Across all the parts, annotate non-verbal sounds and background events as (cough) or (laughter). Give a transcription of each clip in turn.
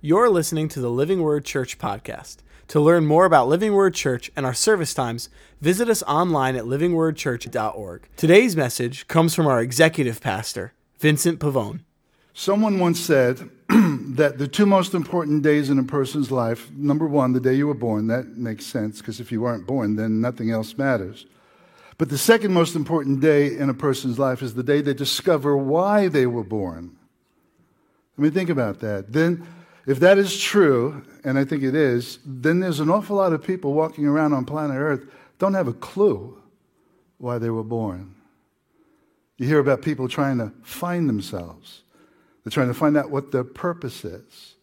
You're listening to the Living Word Church podcast. To learn more about Living Word Church and our service times, visit us online at livingwordchurch.org. Today's message comes from our executive pastor, Vincent Pavone. Someone once said (clears throat) that the two most important days in a person's life number one, the day you were born, that makes sense because if you weren't born, then nothing else matters. But the second most important day in a person's life is the day they discover why they were born. I mean, think about that. Then, if that is true, and I think it is, then there's an awful lot of people walking around on planet Earth don't have a clue why they were born. You hear about people trying to find themselves. They're trying to find out what their purpose is.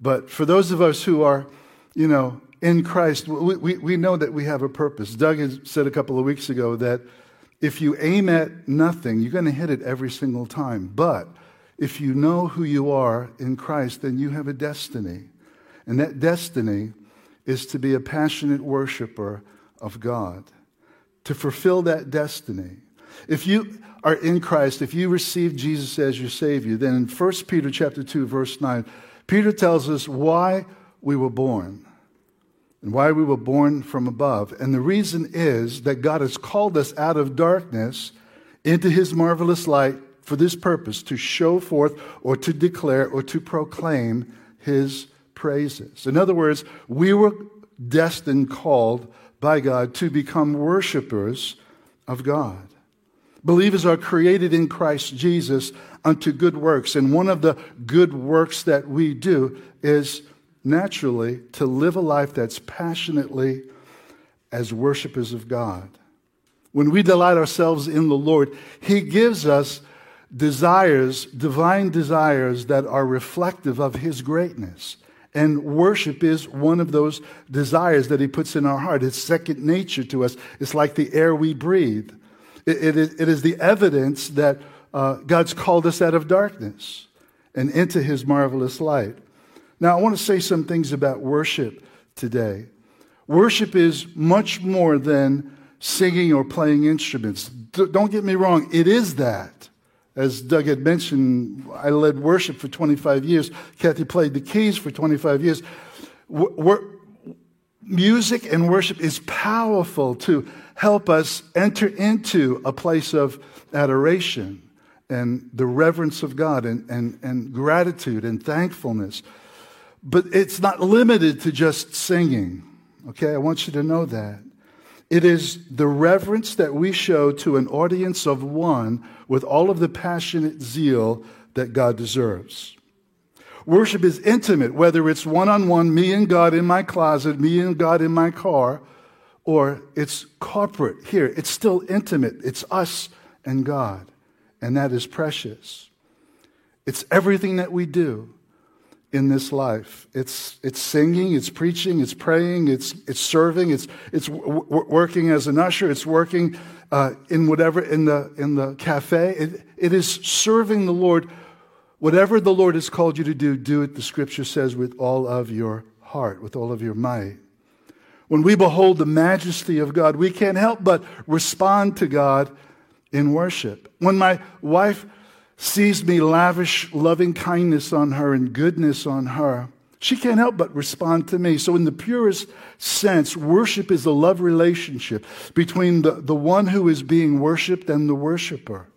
But for those of us who are, you know, in Christ, we, we, we know that we have a purpose. Doug has said a couple of weeks ago that if you aim at nothing, you're going to hit it every single time. But if you know who you are in Christ, then you have a destiny. And that destiny is to be a passionate worshiper of God, to fulfill that destiny. If you are in Christ, if you receive Jesus as your Savior, then in 1 Peter chapter 2, verse 9, Peter tells us why we were born and why we were born from above. And the reason is that God has called us out of darkness into his marvelous light for this purpose to show forth or to declare or to proclaim his praises. In other words, we were destined, called by God to become worshipers of God. Believers are created in Christ Jesus unto good works. And one of the good works that we do is naturally to live a life that's passionately as worshipers of God. When we delight ourselves in the Lord, He gives us desires, divine desires that are reflective of His greatness. And worship is one of those desires that He puts in our heart. It's second nature to us, it's like the air we breathe. It, it, is, the evidence that uh, God's called us out of darkness and into His marvelous light. Now, I want to say some things about worship today. Worship is much more than singing or playing instruments. D- don't get me wrong, it is that. As Doug had mentioned, I led worship for 25 years. Kathy played the keys for 25 years. Music and worship is powerful to help us enter into a place of adoration and the reverence of God and, and, and gratitude and thankfulness. But it's not limited to just singing. Okay, I want you to know that. It is the reverence that we show to an audience of one with all of the passionate zeal that God deserves. Worship is intimate, whether it's one on one, me and God in my closet, me and God in my car, or it's corporate here. It's still intimate. It's us and God, and that is precious. It's everything that we do in this life. It's, it's singing, it's preaching, it's praying, it's, it's serving, it's, it's w- working as an usher, it's working uh, in whatever, in the, in the cafe. It, it is serving the Lord. Whatever the Lord has called you to do, do it, the scripture says, with all of your heart, with all of your might. When we behold the majesty of God, we can't help but respond to God in worship. When my wife sees me lavish loving kindness on her and goodness on her, she can't help but respond to me. So, in the purest sense, worship is a love relationship between the, the one who is being worshiped and the worshiper.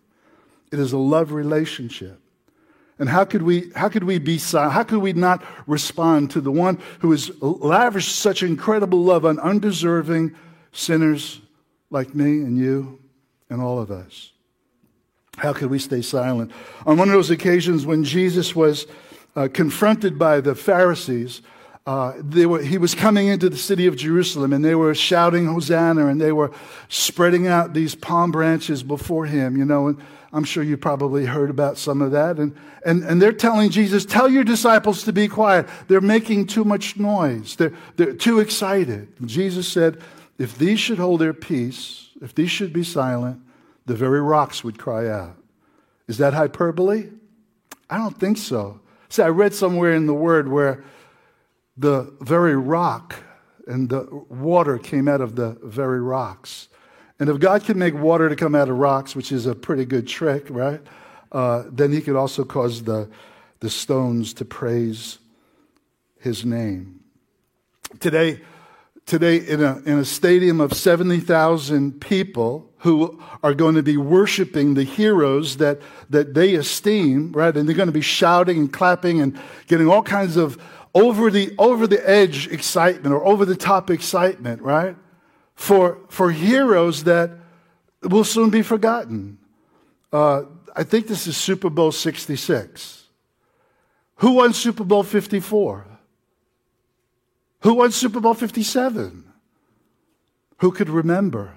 It is a love relationship. And how could we, how could we be? How could we not respond to the one who has lavished such incredible love on undeserving sinners like me and you and all of us? How could we stay silent? On one of those occasions when Jesus was uh, confronted by the Pharisees, uh, were, he was coming into the city of Jerusalem and they were shouting Hosanna and they were spreading out these palm branches before him, you know, and I'm sure you probably heard about some of that. And, and, and they're telling Jesus, tell your disciples to be quiet. They're making too much noise. They're, they're too excited. And Jesus said, if these should hold their peace, if these should be silent, the very rocks would cry out. Is that hyperbole? I don't think so. See, I read somewhere in the Word where the very rock and the water came out of the very rocks. And if God can make water to come out of rocks, which is a pretty good trick, right? Uh, then He could also cause the, the stones to praise his name. Today, today in a, in a stadium of 70,000 people who are going to be worshiping the heroes that, that they esteem, right? And they're going to be shouting and clapping and getting all kinds of over the, over the edge excitement or over the top excitement, right? For, for heroes that will soon be forgotten. Uh, I think this is Super Bowl 66. Who won Super Bowl 54? Who won Super Bowl 57? Who could remember?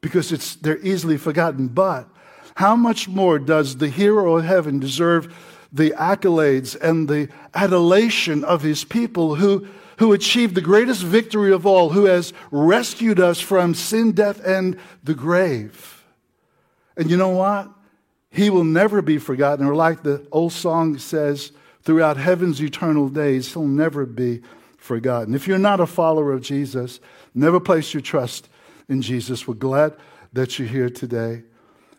Because it's, they're easily forgotten. But how much more does the hero of heaven deserve the accolades and the adulation of his people who, who achieved the greatest victory of all, who has rescued us from sin, death, and the grave? And you know what? He will never be forgotten. Or, like the old song says, throughout heaven's eternal days, he'll never be forgotten. If you're not a follower of Jesus, never place your trust in Jesus. We're glad that you're here today.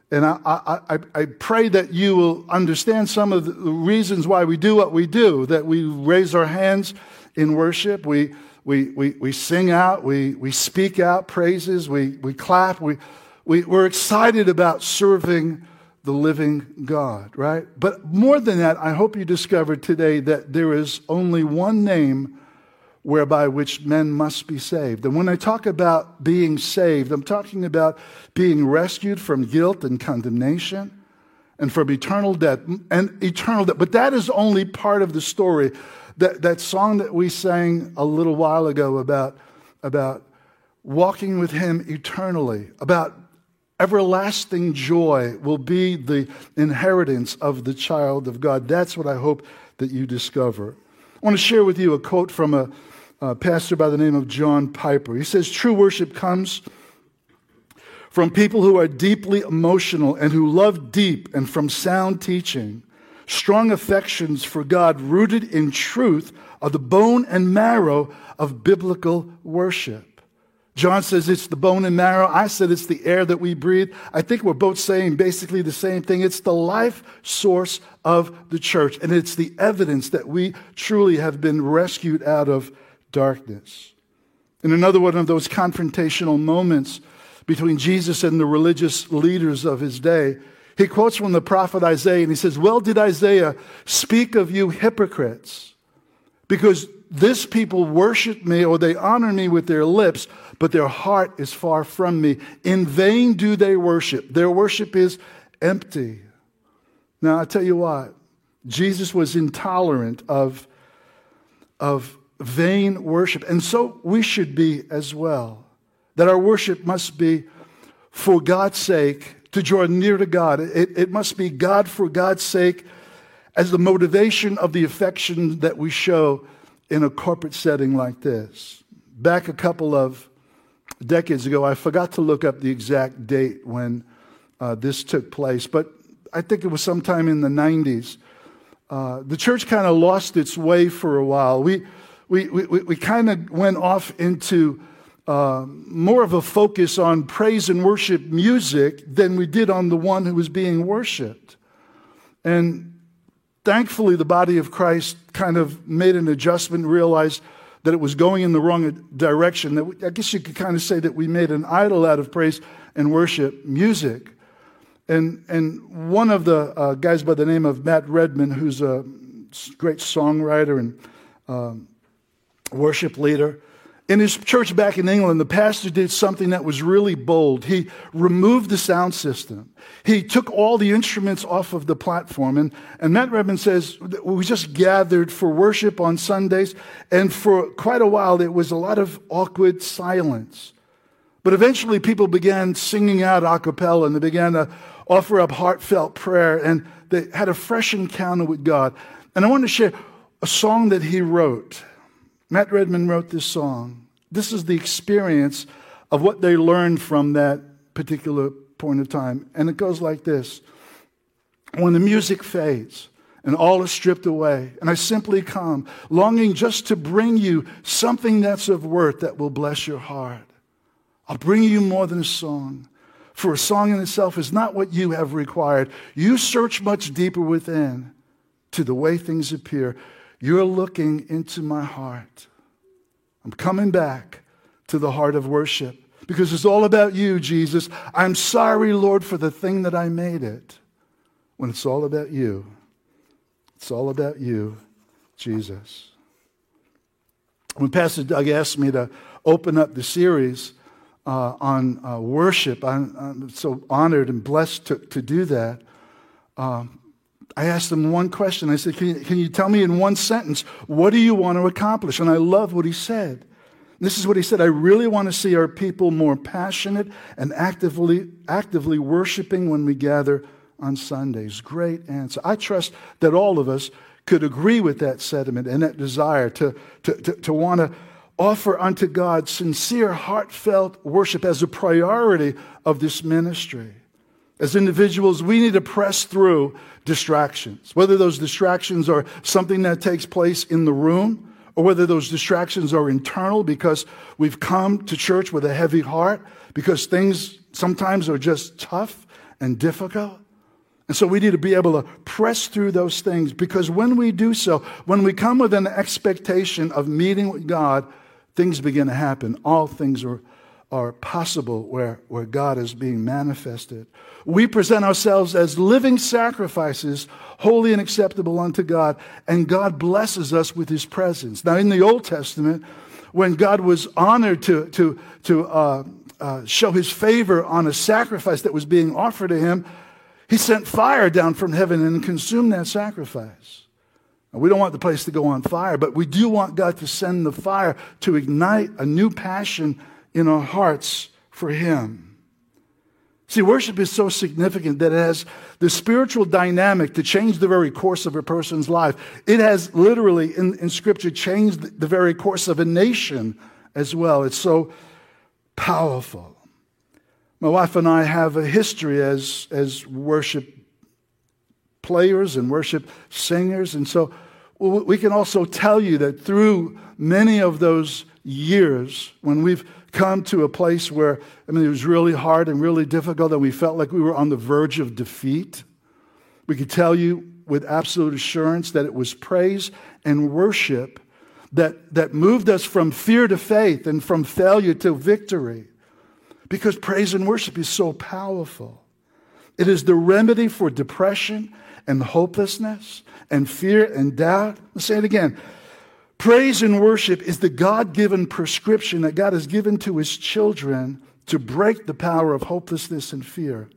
And I, I, I, pray that you will understand some of the reasons why we do what we do, that we raise our hands in worship, we, we, we, we sing out, we, we speak out praises, we, we clap, we, we, we're excited about serving the living God, right? But more than that, I hope you discovered today that there is only one name whereby which men must be saved. And when I talk about being saved, I'm talking about being rescued from guilt and condemnation and from eternal death and eternal death. But that is only part of the story. That, that song that we sang a little while ago about, about walking with him eternally, about everlasting joy will be the inheritance of the child of God. That's what I hope that you discover. I want to share with you a quote from a a pastor by the name of John Piper. He says, True worship comes from people who are deeply emotional and who love deep and from sound teaching. Strong affections for God rooted in truth are the bone and marrow of biblical worship. John says it's the bone and marrow. I said it's the air that we breathe. I think we're both saying basically the same thing. It's the life source of the church, and it's the evidence that we truly have been rescued out of darkness. In another one of those confrontational moments between Jesus and the religious leaders of his day, he quotes from the prophet Isaiah and he says, Well, did Isaiah speak of you hypocrites? Because this people worship me or they honor me with their lips, but their heart is far from me. In vain do they worship. Their worship is empty. Now, I tell you what, Jesus was intolerant of, of vain worship. And so we should be as well. That our worship must be for God's sake, to draw near to God. It, it must be God for God's sake as the motivation of the affection that we show in a corporate setting like this. Back a couple of decades ago, I forgot to look up the exact date when uh, this took place, but I think it was sometime in the 90s. Uh, the church kind of lost its way for a while. We, we, we, we kind of went off into uh, more of a focus on praise and worship music than we did on the one who was being worshiped. And thankfully, the body of Christ kind of made an adjustment, realized that it was going in the wrong direction. That we, I guess you could kind of say that we made an idol out of praise and worship music. And, and one of the uh, guys by the name of Matt Redman, who's a great songwriter and um, worship leader. In his church back in England, the pastor did something that was really bold. He removed the sound system. He took all the instruments off of the platform. And, and Matt Redman says, we just gathered for worship on Sundays. And for quite a while, it was a lot of awkward silence. But eventually, people began singing out a cappella and they began to offer up heartfelt prayer. And they had a fresh encounter with God. And I want to share a song that he wrote. Matt Redman wrote this song. This is the experience of what they learned from that particular point of time. And it goes like this When the music fades, and all is stripped away. And I simply come, longing just to bring you something that's of worth that will bless your heart. I'll bring you more than a song. For a song in itself is not what you have required. You search much deeper within to the way things appear. You're looking into my heart. I'm coming back to the heart of worship because it's all about you, Jesus. I'm sorry, Lord, for the thing that I made it. When it's all about you, it's all about you, Jesus. When Pastor Doug asked me to open up the series uh, on uh, worship, I'm, I'm, so honored and blessed to, to do that. Um, I asked him one question. I said, can you, can you tell me in one sentence, what do you want to accomplish? And I love what he said. This is what he said I really want to see our people more passionate and actively, actively worshiping when we gather on Sundays. Great answer. I trust that all of us could agree with that sentiment and that desire to, to, to, to want to offer unto God sincere, heartfelt worship as a priority of this ministry. As individuals, we need to press through distractions, whether those distractions are something that takes place in the room or whether those distractions are internal because we've come to church with a heavy heart, because things sometimes are just tough and difficult. And so we need to be able to press through those things because when we do so, when we come with an expectation of meeting with God, things begin to happen. All things are are possible where, where God is being manifested. We present ourselves as living sacrifices, holy and acceptable unto God, and God blesses us with his presence. Now, in the Old Testament, when God was honored to, to, to uh, uh, show his favor on a sacrifice that was being offered to him, he sent fire down from heaven and consumed that sacrifice. We don't want the place to go on fire, but we do want God to send the fire to ignite a new passion in our hearts for Him. See, worship is so significant that it has the spiritual dynamic to change the very course of a person's life. It has literally, in, in Scripture, changed the very course of a nation as well. It's so powerful. My wife and I have a history as, as worship players and worship singers. And so we can also tell you that through many of those years, when we've come to a place where, I mean, it was really hard and really difficult, and we felt like we were on the verge of defeat. We could tell you with absolute assurance that it was praise and worship that, that moved us from fear to faith and from failure to victory. Because praise and worship is so powerful. It is the remedy for depression and hopelessness and fear and doubt. Let's say it again. Praise and worship is the God given prescription that God has given to his children to break the power of hopelessness and fear.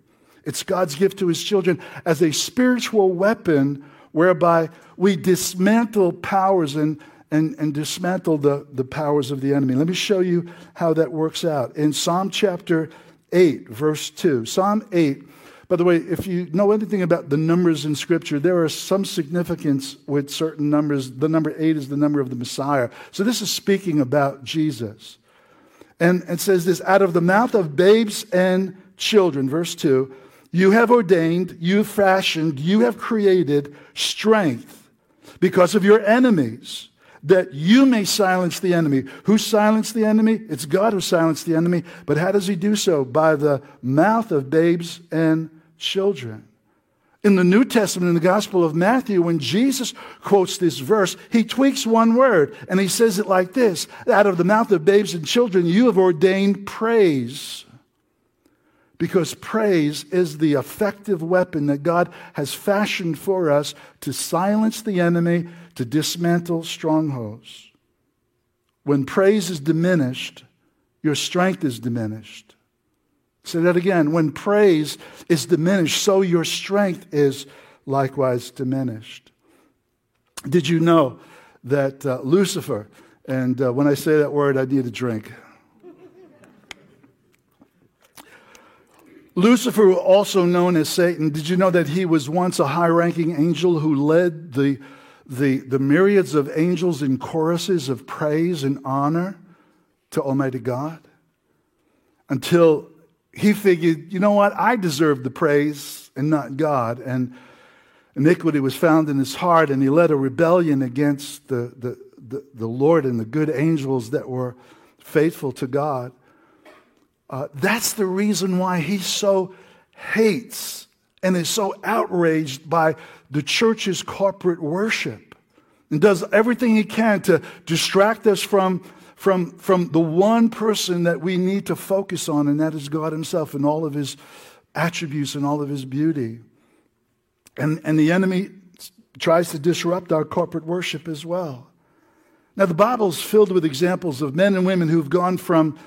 It's God's gift to his children as a spiritual weapon whereby we dismantle powers and, and, and dismantle the, the powers of the enemy. Let me show you how that works out. In Psalm chapter 8, verse 2, Psalm 8 by the way, if you know anything about the numbers in Scripture, there are some significance with certain numbers. The number eight is the number of the Messiah. So this is speaking about Jesus. And it says this out of the mouth of babes and children, verse 2, you have ordained, you fashioned, you have created strength because of your enemies that you may silence the enemy. Who silenced the enemy? It's God who silenced the enemy. But how does he do so? By the mouth of babes and children. In the New Testament, in the Gospel of Matthew, when Jesus quotes this verse, he tweaks one word and he says it like this Out of the mouth of babes and children, you have ordained praise. Because praise is the effective weapon that God has fashioned for us to silence the enemy, to dismantle strongholds. When praise is diminished, your strength is diminished. Say that again. When praise is diminished, so your strength is likewise diminished. Did you know that uh, Lucifer, and uh, when I say that word, I need a drink. Lucifer, also known as Satan, did you know that he was once a high ranking angel who led the, the, the myriads of angels in choruses of praise and honor to Almighty God? Until he figured, you know what? I deserve the praise and not God. And iniquity was found in his heart, and he led a rebellion against the, the, the, the Lord and the good angels that were faithful to God. Uh, that's the reason why he so hates and is so outraged by the church's corporate worship. and does everything he can to distract us from, from, from the one person that we need to focus on, and that is God himself and all of his attributes and all of his beauty. And, and the enemy tries to disrupt our corporate worship as well. Now, the Bible is filled with examples of men and women who've gone from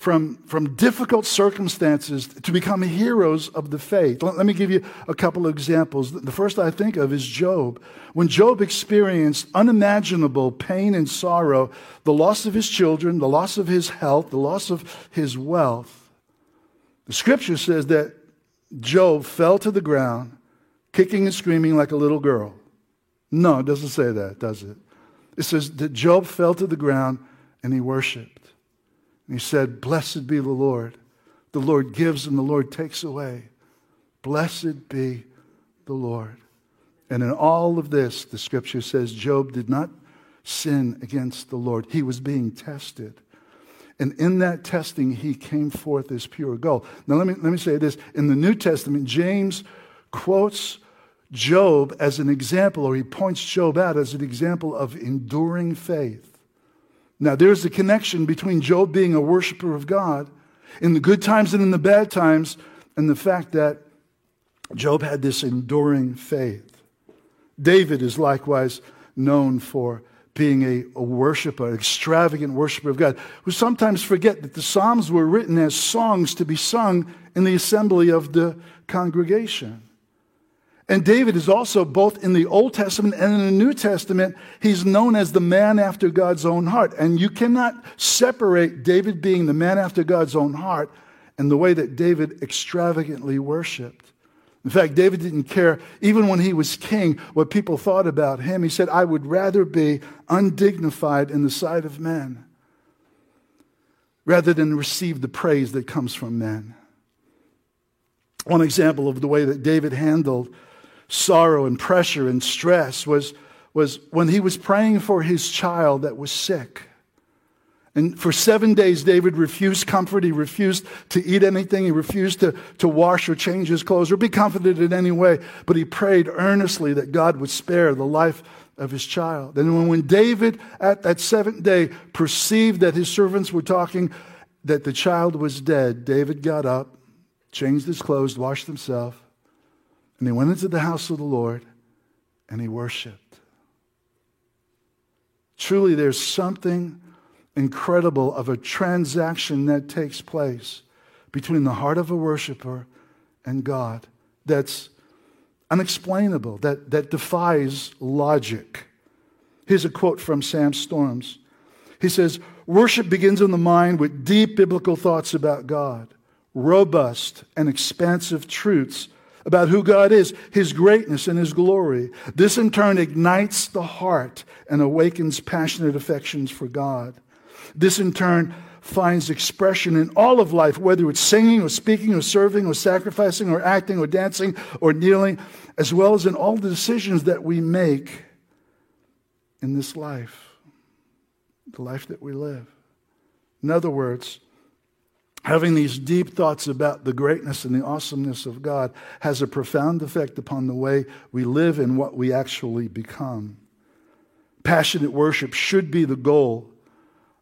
from, from difficult circumstances to become heroes of the faith. Let, let me give you a couple of examples. The first I think of is Job. When Job experienced unimaginable pain and sorrow, the loss of his children, the loss of his health, the loss of his wealth, the scripture says that Job fell to the ground, kicking and screaming like a little girl. No, it doesn't say that, does it? It says that Job fell to the ground and he worshiped. And he said, Blessed be the Lord. The Lord gives and the Lord takes away. Blessed be the Lord. And in all of this, the scripture says Job did not sin against the Lord. He was being tested. And in that testing, he came forth as pure gold. Now, let me, let me say this. In the New Testament, James quotes Job as an example, or he points Job out as an example of enduring faith. Now, there's a connection between Job being a worshiper of God in the good times and in the bad times, and the fact that Job had this enduring faith. David is likewise known for being a, a worshiper, an extravagant worshiper of God, who sometimes forget that the Psalms were written as songs to be sung in the assembly of the congregation. And David is also both in the Old Testament and in the New Testament, he's known as the man after God's own heart. And you cannot separate David being the man after God's own heart and the way that David extravagantly worshiped. In fact, David didn't care, even when he was king, what people thought about him. He said, I would rather be undignified in the sight of men rather than receive the praise that comes from men. One example of the way that David handled sorrow and pressure and stress was, was when he was praying for his child that was sick. And for seven days, David refused comfort. He refused to eat anything. He refused to, to wash or change his clothes or be comforted in any way. But he prayed earnestly that God would spare the life of his child. And when David, at that seventh day, perceived that his servants were talking that the child was dead, David got up, changed his clothes, washed himself, and he went into the house of the Lord and he worshiped. Truly, there's something incredible of a transaction that takes place between the heart of a worshiper and God that's unexplainable, that, that defies logic. Here's a quote from Sam Storms. He says, Worship begins in the mind with deep biblical thoughts about God, robust and expansive truths about who God is, His greatness, and His glory. This in turn ignites the heart and awakens passionate affections for God. This in turn finds expression in all of life, whether it's singing or speaking or serving or sacrificing or acting or dancing or kneeling, as well as in all the decisions that we make in this life, the life that we live. In other words, having these deep thoughts about the greatness and the awesomeness of God has a profound effect upon the way we live and what we actually become. Passionate worship should be the goal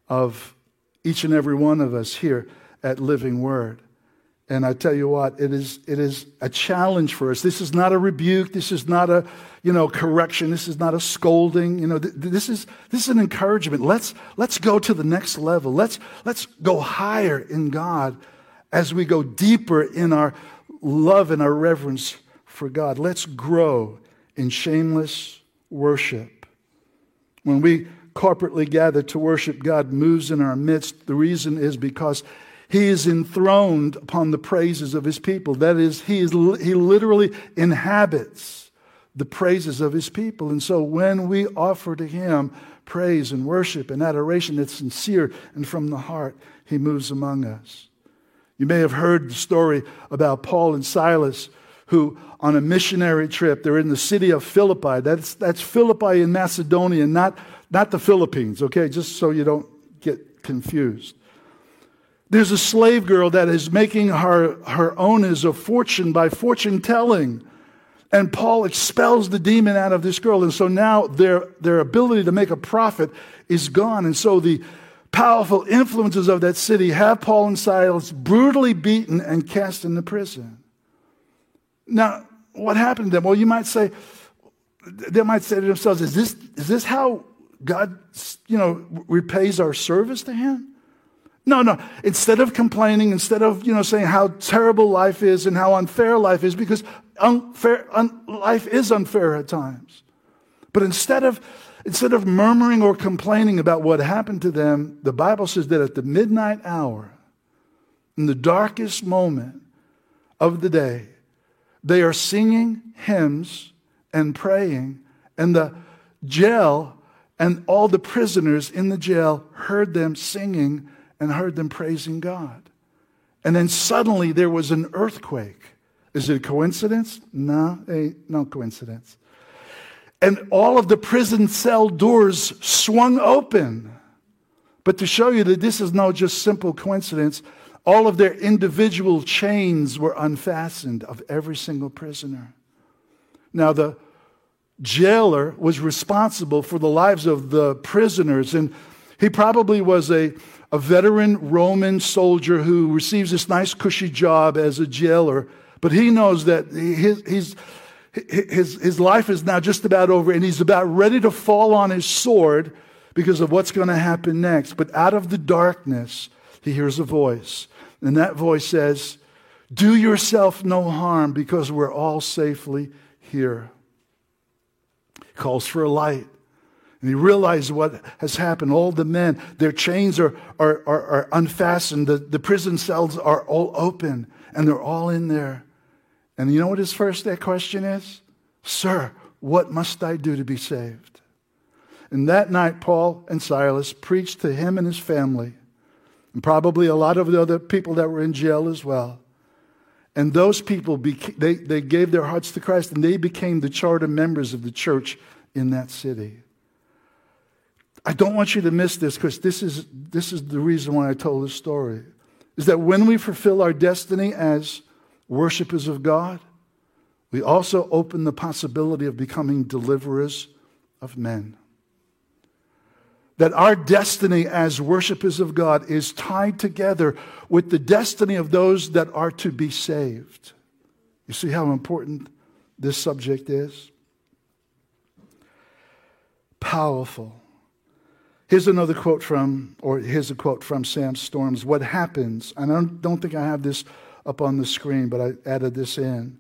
of each and every one of us here at Living Word. And I tell you what, it is, it is a challenge for us. This is not a rebuke. This is not a, you know, correction. This is not a scolding. You know, th- this is, this is an encouragement. Let's, let's go to the next level. Let's, let's go higher in God as we go deeper in our love and our reverence for God. Let's grow in shameless worship. When we corporately gather to worship, God moves in our midst. The reason is because he is enthroned upon the praises of his people. That is, he, is, he literally inhabits the praises of his people. And so when we offer to him praise and worship and adoration that's sincere and from the heart, he moves among us. You may have heard the story about Paul and Silas who, on a missionary trip, they're in the city of Philippi. That's, that's Philippi in Macedonia, not, not the Philippines, okay? Just so you don't get confused. There's a slave girl that is making her, her own as a fortune by fortune telling. And Paul expels the demon out of this girl. And so now their, their ability to make a profit is gone. And so the powerful influences of that city have Paul and Silas brutally beaten and cast into prison. Now, what happened to them? Well, you might say, they might say to themselves, is this, is this how God, you know, repays our service to him? No, no. Instead of complaining, instead of, you know, saying how terrible life is and how unfair life is, because unfair, un, life is unfair at times. But instead of, instead of murmuring or complaining about what happened to them, the Bible says that at the midnight hour, in the darkest moment of the day, they are singing hymns and praying, and the jail and all the prisoners in the jail heard them singing and heard them praising God. And then suddenly there was an earthquake. Is it a coincidence? No, ain't eh, no coincidence. And all of the prison cell doors swung open. But to show you that this is no just simple coincidence, all of their individual chains were unfastened of every single prisoner. Now, the jailer was responsible for the lives of the prisoners, and he probably was a, a veteran Roman soldier who receives this nice, cushy job as a jailer, but he knows that his, his, his, his life is now just about over and he's about ready to fall on his sword because of what's going to happen next. But out of the darkness, he hears a voice. And that voice says, Do yourself no harm because we're all safely here. He calls for a light. And he realizes what has happened. All the men, their chains are, are, are, are, unfastened. The, the prison cells are all open, and they're all in there. And you know what his first question is? Sir, what must I do to be saved? And that night, Paul and Silas preached to him and his family, and probably a lot of the other people that were in jail as well. And those people, they, they gave their hearts to Christ, and they became the charter members of the church in that city. I don't want you to miss this because this is, this is the reason why I told this story. Is that when we fulfill our destiny as worshipers of God, we also open the possibility of becoming deliverers of men. That our destiny as worshipers of God is tied together with the destiny of those that are to be saved. You see how important this subject is? Powerful. Here's another quote from, or here's a quote from Sam Storms. What happens, and I don't, think I have this up on the screen, but I added this in.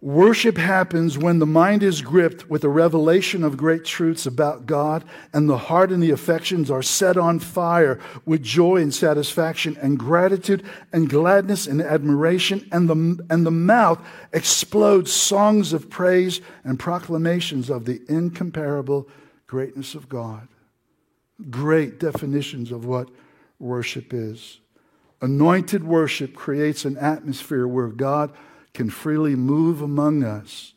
Worship happens when the mind is gripped with a revelation of great truths about God, and the heart and the affections are set on fire with joy and satisfaction, and gratitude and gladness and admiration, and the, and the mouth explodes songs of praise and proclamations of the incomparable greatness of God great definitions of what worship is. Anointed worship creates an atmosphere where God can freely move among us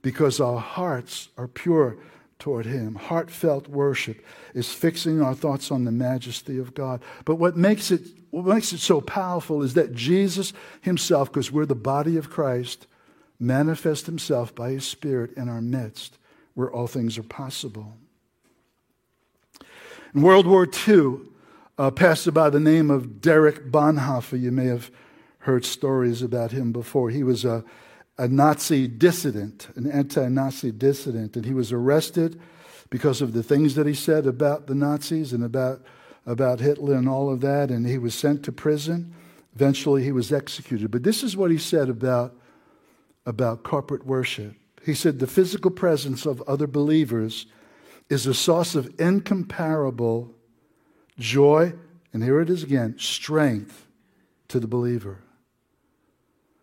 because our hearts are pure toward Him. Heartfelt worship is fixing our thoughts on the majesty of God. But what makes it, what makes it so powerful is that Jesus Himself, because we're the body of Christ, manifests Himself by His Spirit in our midst where all things are possible. In World War II, a pastor by the name of Dietrich Bonhoeffer, you may have heard stories about him before. He was a, a Nazi dissident, an anti Nazi dissident, and he was arrested because of the things that he said about the Nazis and about, about Hitler and all of that, and he was sent to prison. Eventually, he was executed. But this is what he said about, about corporate worship. He said, The physical presence of other believers is a source of incomparable joy, and here it is again strength to the believer.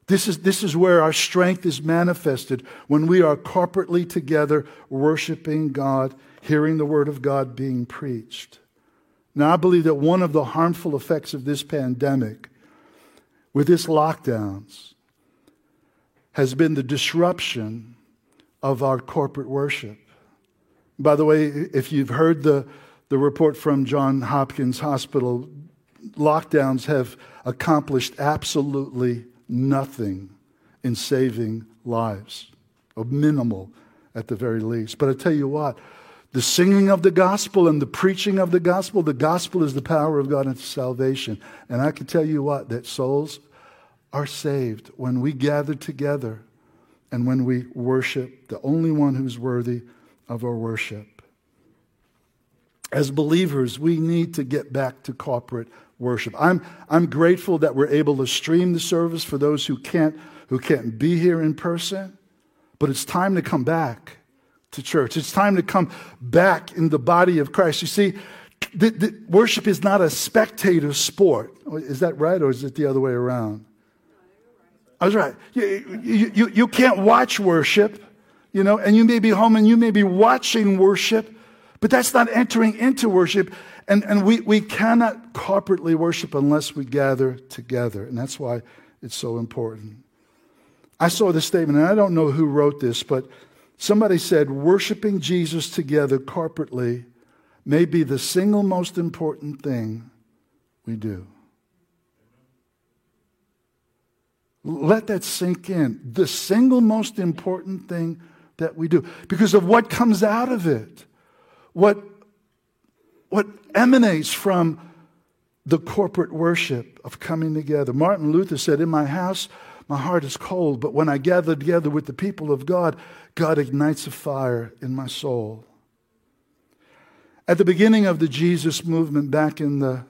This is, this is where our strength is manifested when we are corporately together, worshiping God, hearing the word of God being preached. Now, I believe that one of the harmful effects of this pandemic, with its lockdowns, has been the disruption of our corporate worship. By the way, if you've heard the, the report from John Hopkins Hospital, lockdowns have accomplished absolutely nothing in saving lives. or minimal at the very least. But I tell you what, the singing of the gospel and the preaching of the gospel, the gospel is the power of God into salvation. And I can tell you what, that souls are saved when we gather together and when we worship the only one who's worthy of our worship. As believers, we need to get back to corporate worship. I'm, I'm grateful that we're able to stream the service for those who can't, who can't be here in person, but it's time to come back to church. It's time to come back in the body of Christ. You see, the, the worship is not a spectator sport. Oh, is that right, or is it the other way around? I was right. You, you, you, you can't watch worship, you know, and you may be home and you may be watching worship, but that's not entering into worship. And, and we, we cannot corporately worship unless we gather together. And that's why it's so important. I saw this statement, and I don't know who wrote this, but Somebody said, worshiping Jesus together corporately may be the single most important thing we do. Let that sink in. The single most important thing that we do because of what comes out of it, what, what emanates from the corporate worship of coming together. Martin Luther said, In my house, my heart is cold, but when I gather together with the people of God, God ignites a fire in my soul. At the beginning of the Jesus movement back in the,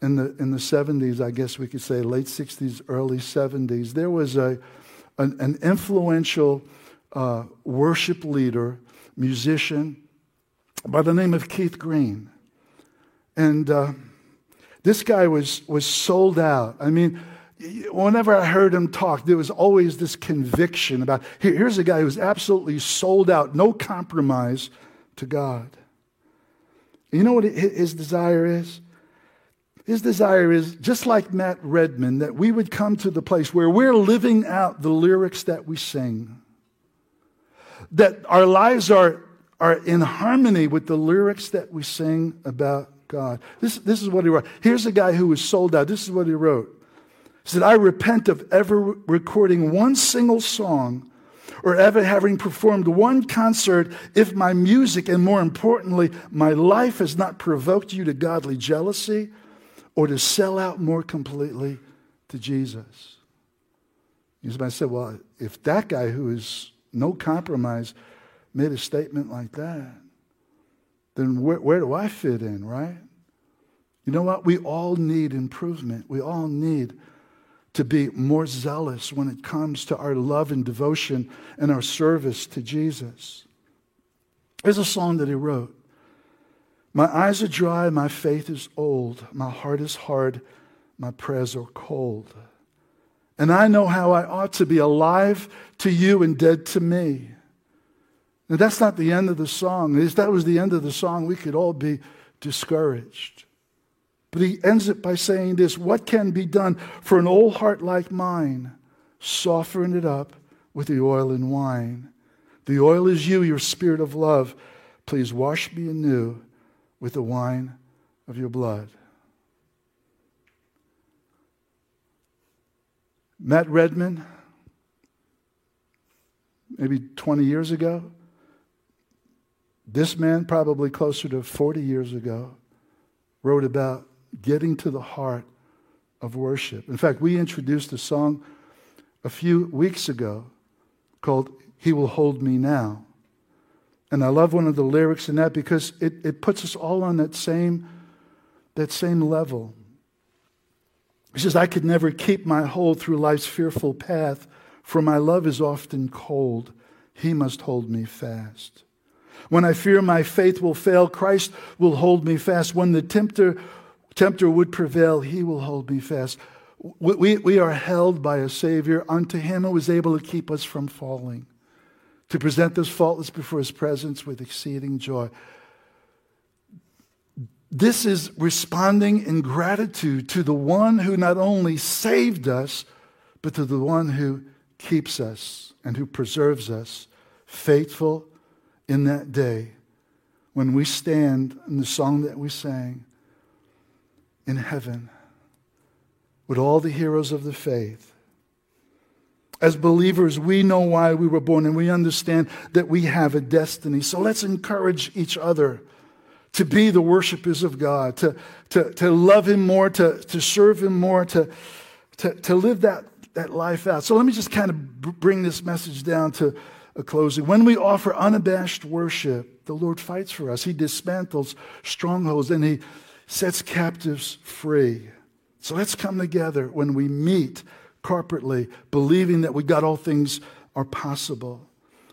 in the, in the 70s, I guess we could say late 60s, early 70s, there was a, an, an influential uh, worship leader, musician, by the name of Keith Green. And uh, this guy was, was sold out. I mean, whenever I heard him talk, there was always this conviction about here's a guy who's absolutely sold out, no compromise to God. You know what his desire is? His desire is, just like Matt Redman, that we would come to the place where we're living out the lyrics that we sing. That our lives are, are in harmony with the lyrics that we sing about God. This, this is what he wrote. Here's a guy who was sold out. This is what he wrote. He said, I repent of ever recording one single song or ever having performed one concert if my music, and more importantly, my life has not provoked you to godly jealousy or to sell out more completely to Jesus. You might say, well, if that guy who is no compromise made a statement like that, then where, where do I fit in, right? You know what? We all need improvement. We all need to be more zealous when it comes to our love and devotion and our service to Jesus. There's a song that he wrote. My eyes are dry, my faith is old, my heart is hard, my prayers are cold. And I know how I ought to be alive to you and dead to me. Now, that's not the end of the song. If that was the end of the song, we could all be discouraged. But he ends it by saying this What can be done for an old heart like mine? Soften it up with the oil and wine. The oil is you, your spirit of love. Please wash me anew with the wine of your blood. Matt Redman, maybe 20 years ago. This man, probably closer to 40 years ago, wrote about getting to the heart of worship. In fact, we introduced a song a few weeks ago called He Will Hold Me Now. And I love one of the lyrics in that because it, it puts us all on that same, that same level. He says, I could never keep my hold through life's fearful path, for my love is often cold. He must hold me fast. When I fear my faith will fail, Christ will hold me fast. When the tempter tempter would prevail, he will hold me fast. We, we are held by a Savior unto him who is able to keep us from falling, to present us faultless before his presence with exceeding joy. This is responding in gratitude to the one who not only saved us, but to the one who keeps us and who preserves us, faithful in that day when we stand in the song that we sang in heaven with all the heroes of the faith. As believers, we know why we were born and we understand that we have a destiny. So let's encourage each other to be the worshipers of God, to, to, to love Him more, to, to serve Him more, to, to, to live that, that life out. So let me just kind of bring this message down to a closing. When we offer unabashed worship, the Lord fights for us. He dismantles strongholds and He sets captives free. So let's come together when we meet corporately, believing that we got all things are possible.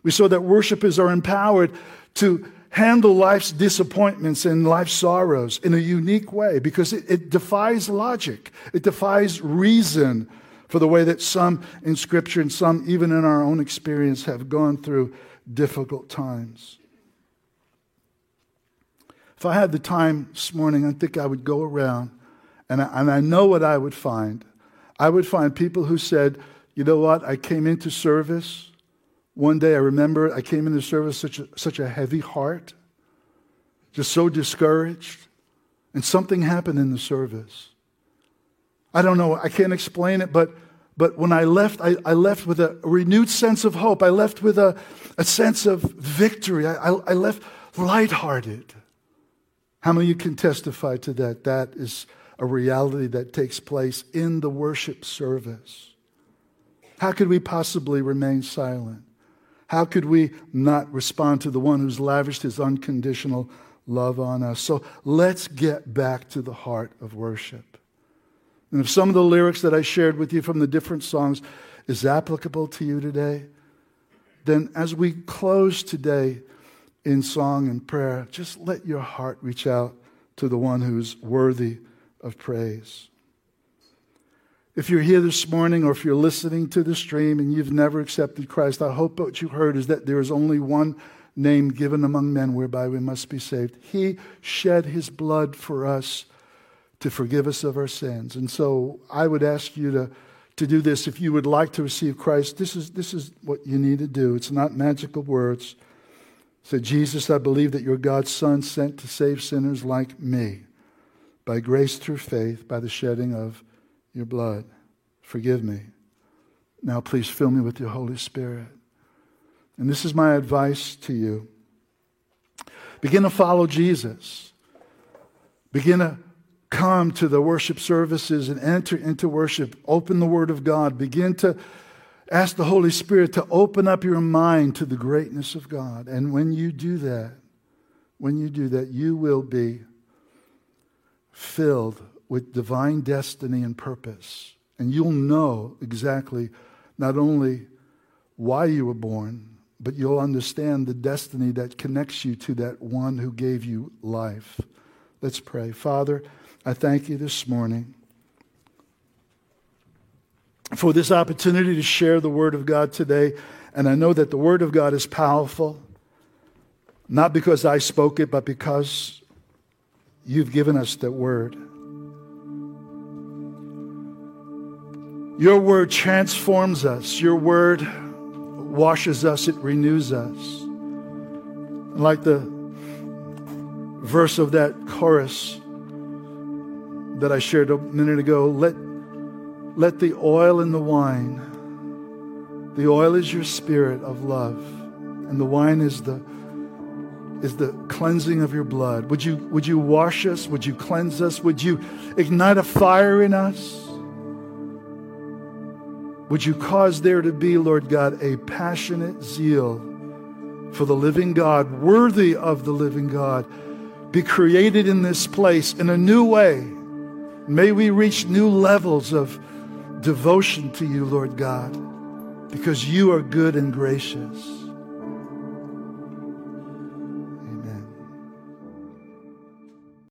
We saw that worshipers are empowered to handle life's disappointments and life's sorrows in a unique way because it, it, defies logic. It defies reason for the way that some in Scripture and some even in our own experience have gone through difficult times. If I had the time this morning, I think I would go around and I, and I know what I would find. I would find people who said, you know what, I came into service. One day I remember I came into service such a, such a heavy heart, just so discouraged, and something happened in the service. I don't know, I can't explain it, but, but when I left, I, I left with a renewed sense of hope. I left with a, a sense of victory. I, I, I left lighthearted. How many of you can testify to that? That is a reality that takes place in the worship service. How could we possibly remain silent? How could we not respond to the one who's lavished his unconditional love on us? So let's get back to the heart of worship. And if some of the lyrics that I shared with you from the different songs is applicable to you today, then as we close today in song and prayer, just let your heart reach out to the one who's worthy of praise. If you're here this morning or if you're listening to the stream and you've never accepted Christ, I hope what you heard is that there is only one name given among men whereby we must be saved. He shed his blood for us to forgive us of our sins. And so I would ask you to, to do this. If you would like to receive Christ, this is, this is what you need to do. It's not magical words. Say, Jesus, I believe that you're God's Son sent to save sinners like me by grace through faith, by the shedding of your blood. Forgive me. Now, please fill me with your Holy Spirit. And this is my advice to you begin to follow Jesus, begin to come to the worship services and enter into worship. Open the Word of God. Begin to ask the Holy Spirit to open up your mind to the greatness of God. And when you do that, when you do that, you will be filled with divine destiny and purpose. And you'll know exactly not only why you were born, but you'll understand the destiny that connects you to that one who gave you life. Let's pray. Father, I thank you this morning for this opportunity to share the Word of God today. And I know that the Word of God is powerful, not because I spoke it, but because you've given us that word. Your word transforms us. Your word washes us. It renews us. Like the verse of that chorus that I shared a minute ago, let, let the oil and the wine, the oil is your spirit of love, and the wine is the is the cleansing of your blood. Would you, would you wash us? Would you cleanse us? Would you ignite a fire in us? Would you cause there to be, Lord God, a passionate zeal for the living God, worthy of the living God, be created in this place in a new way? May we reach new levels of devotion to you, Lord God, because you are good and gracious.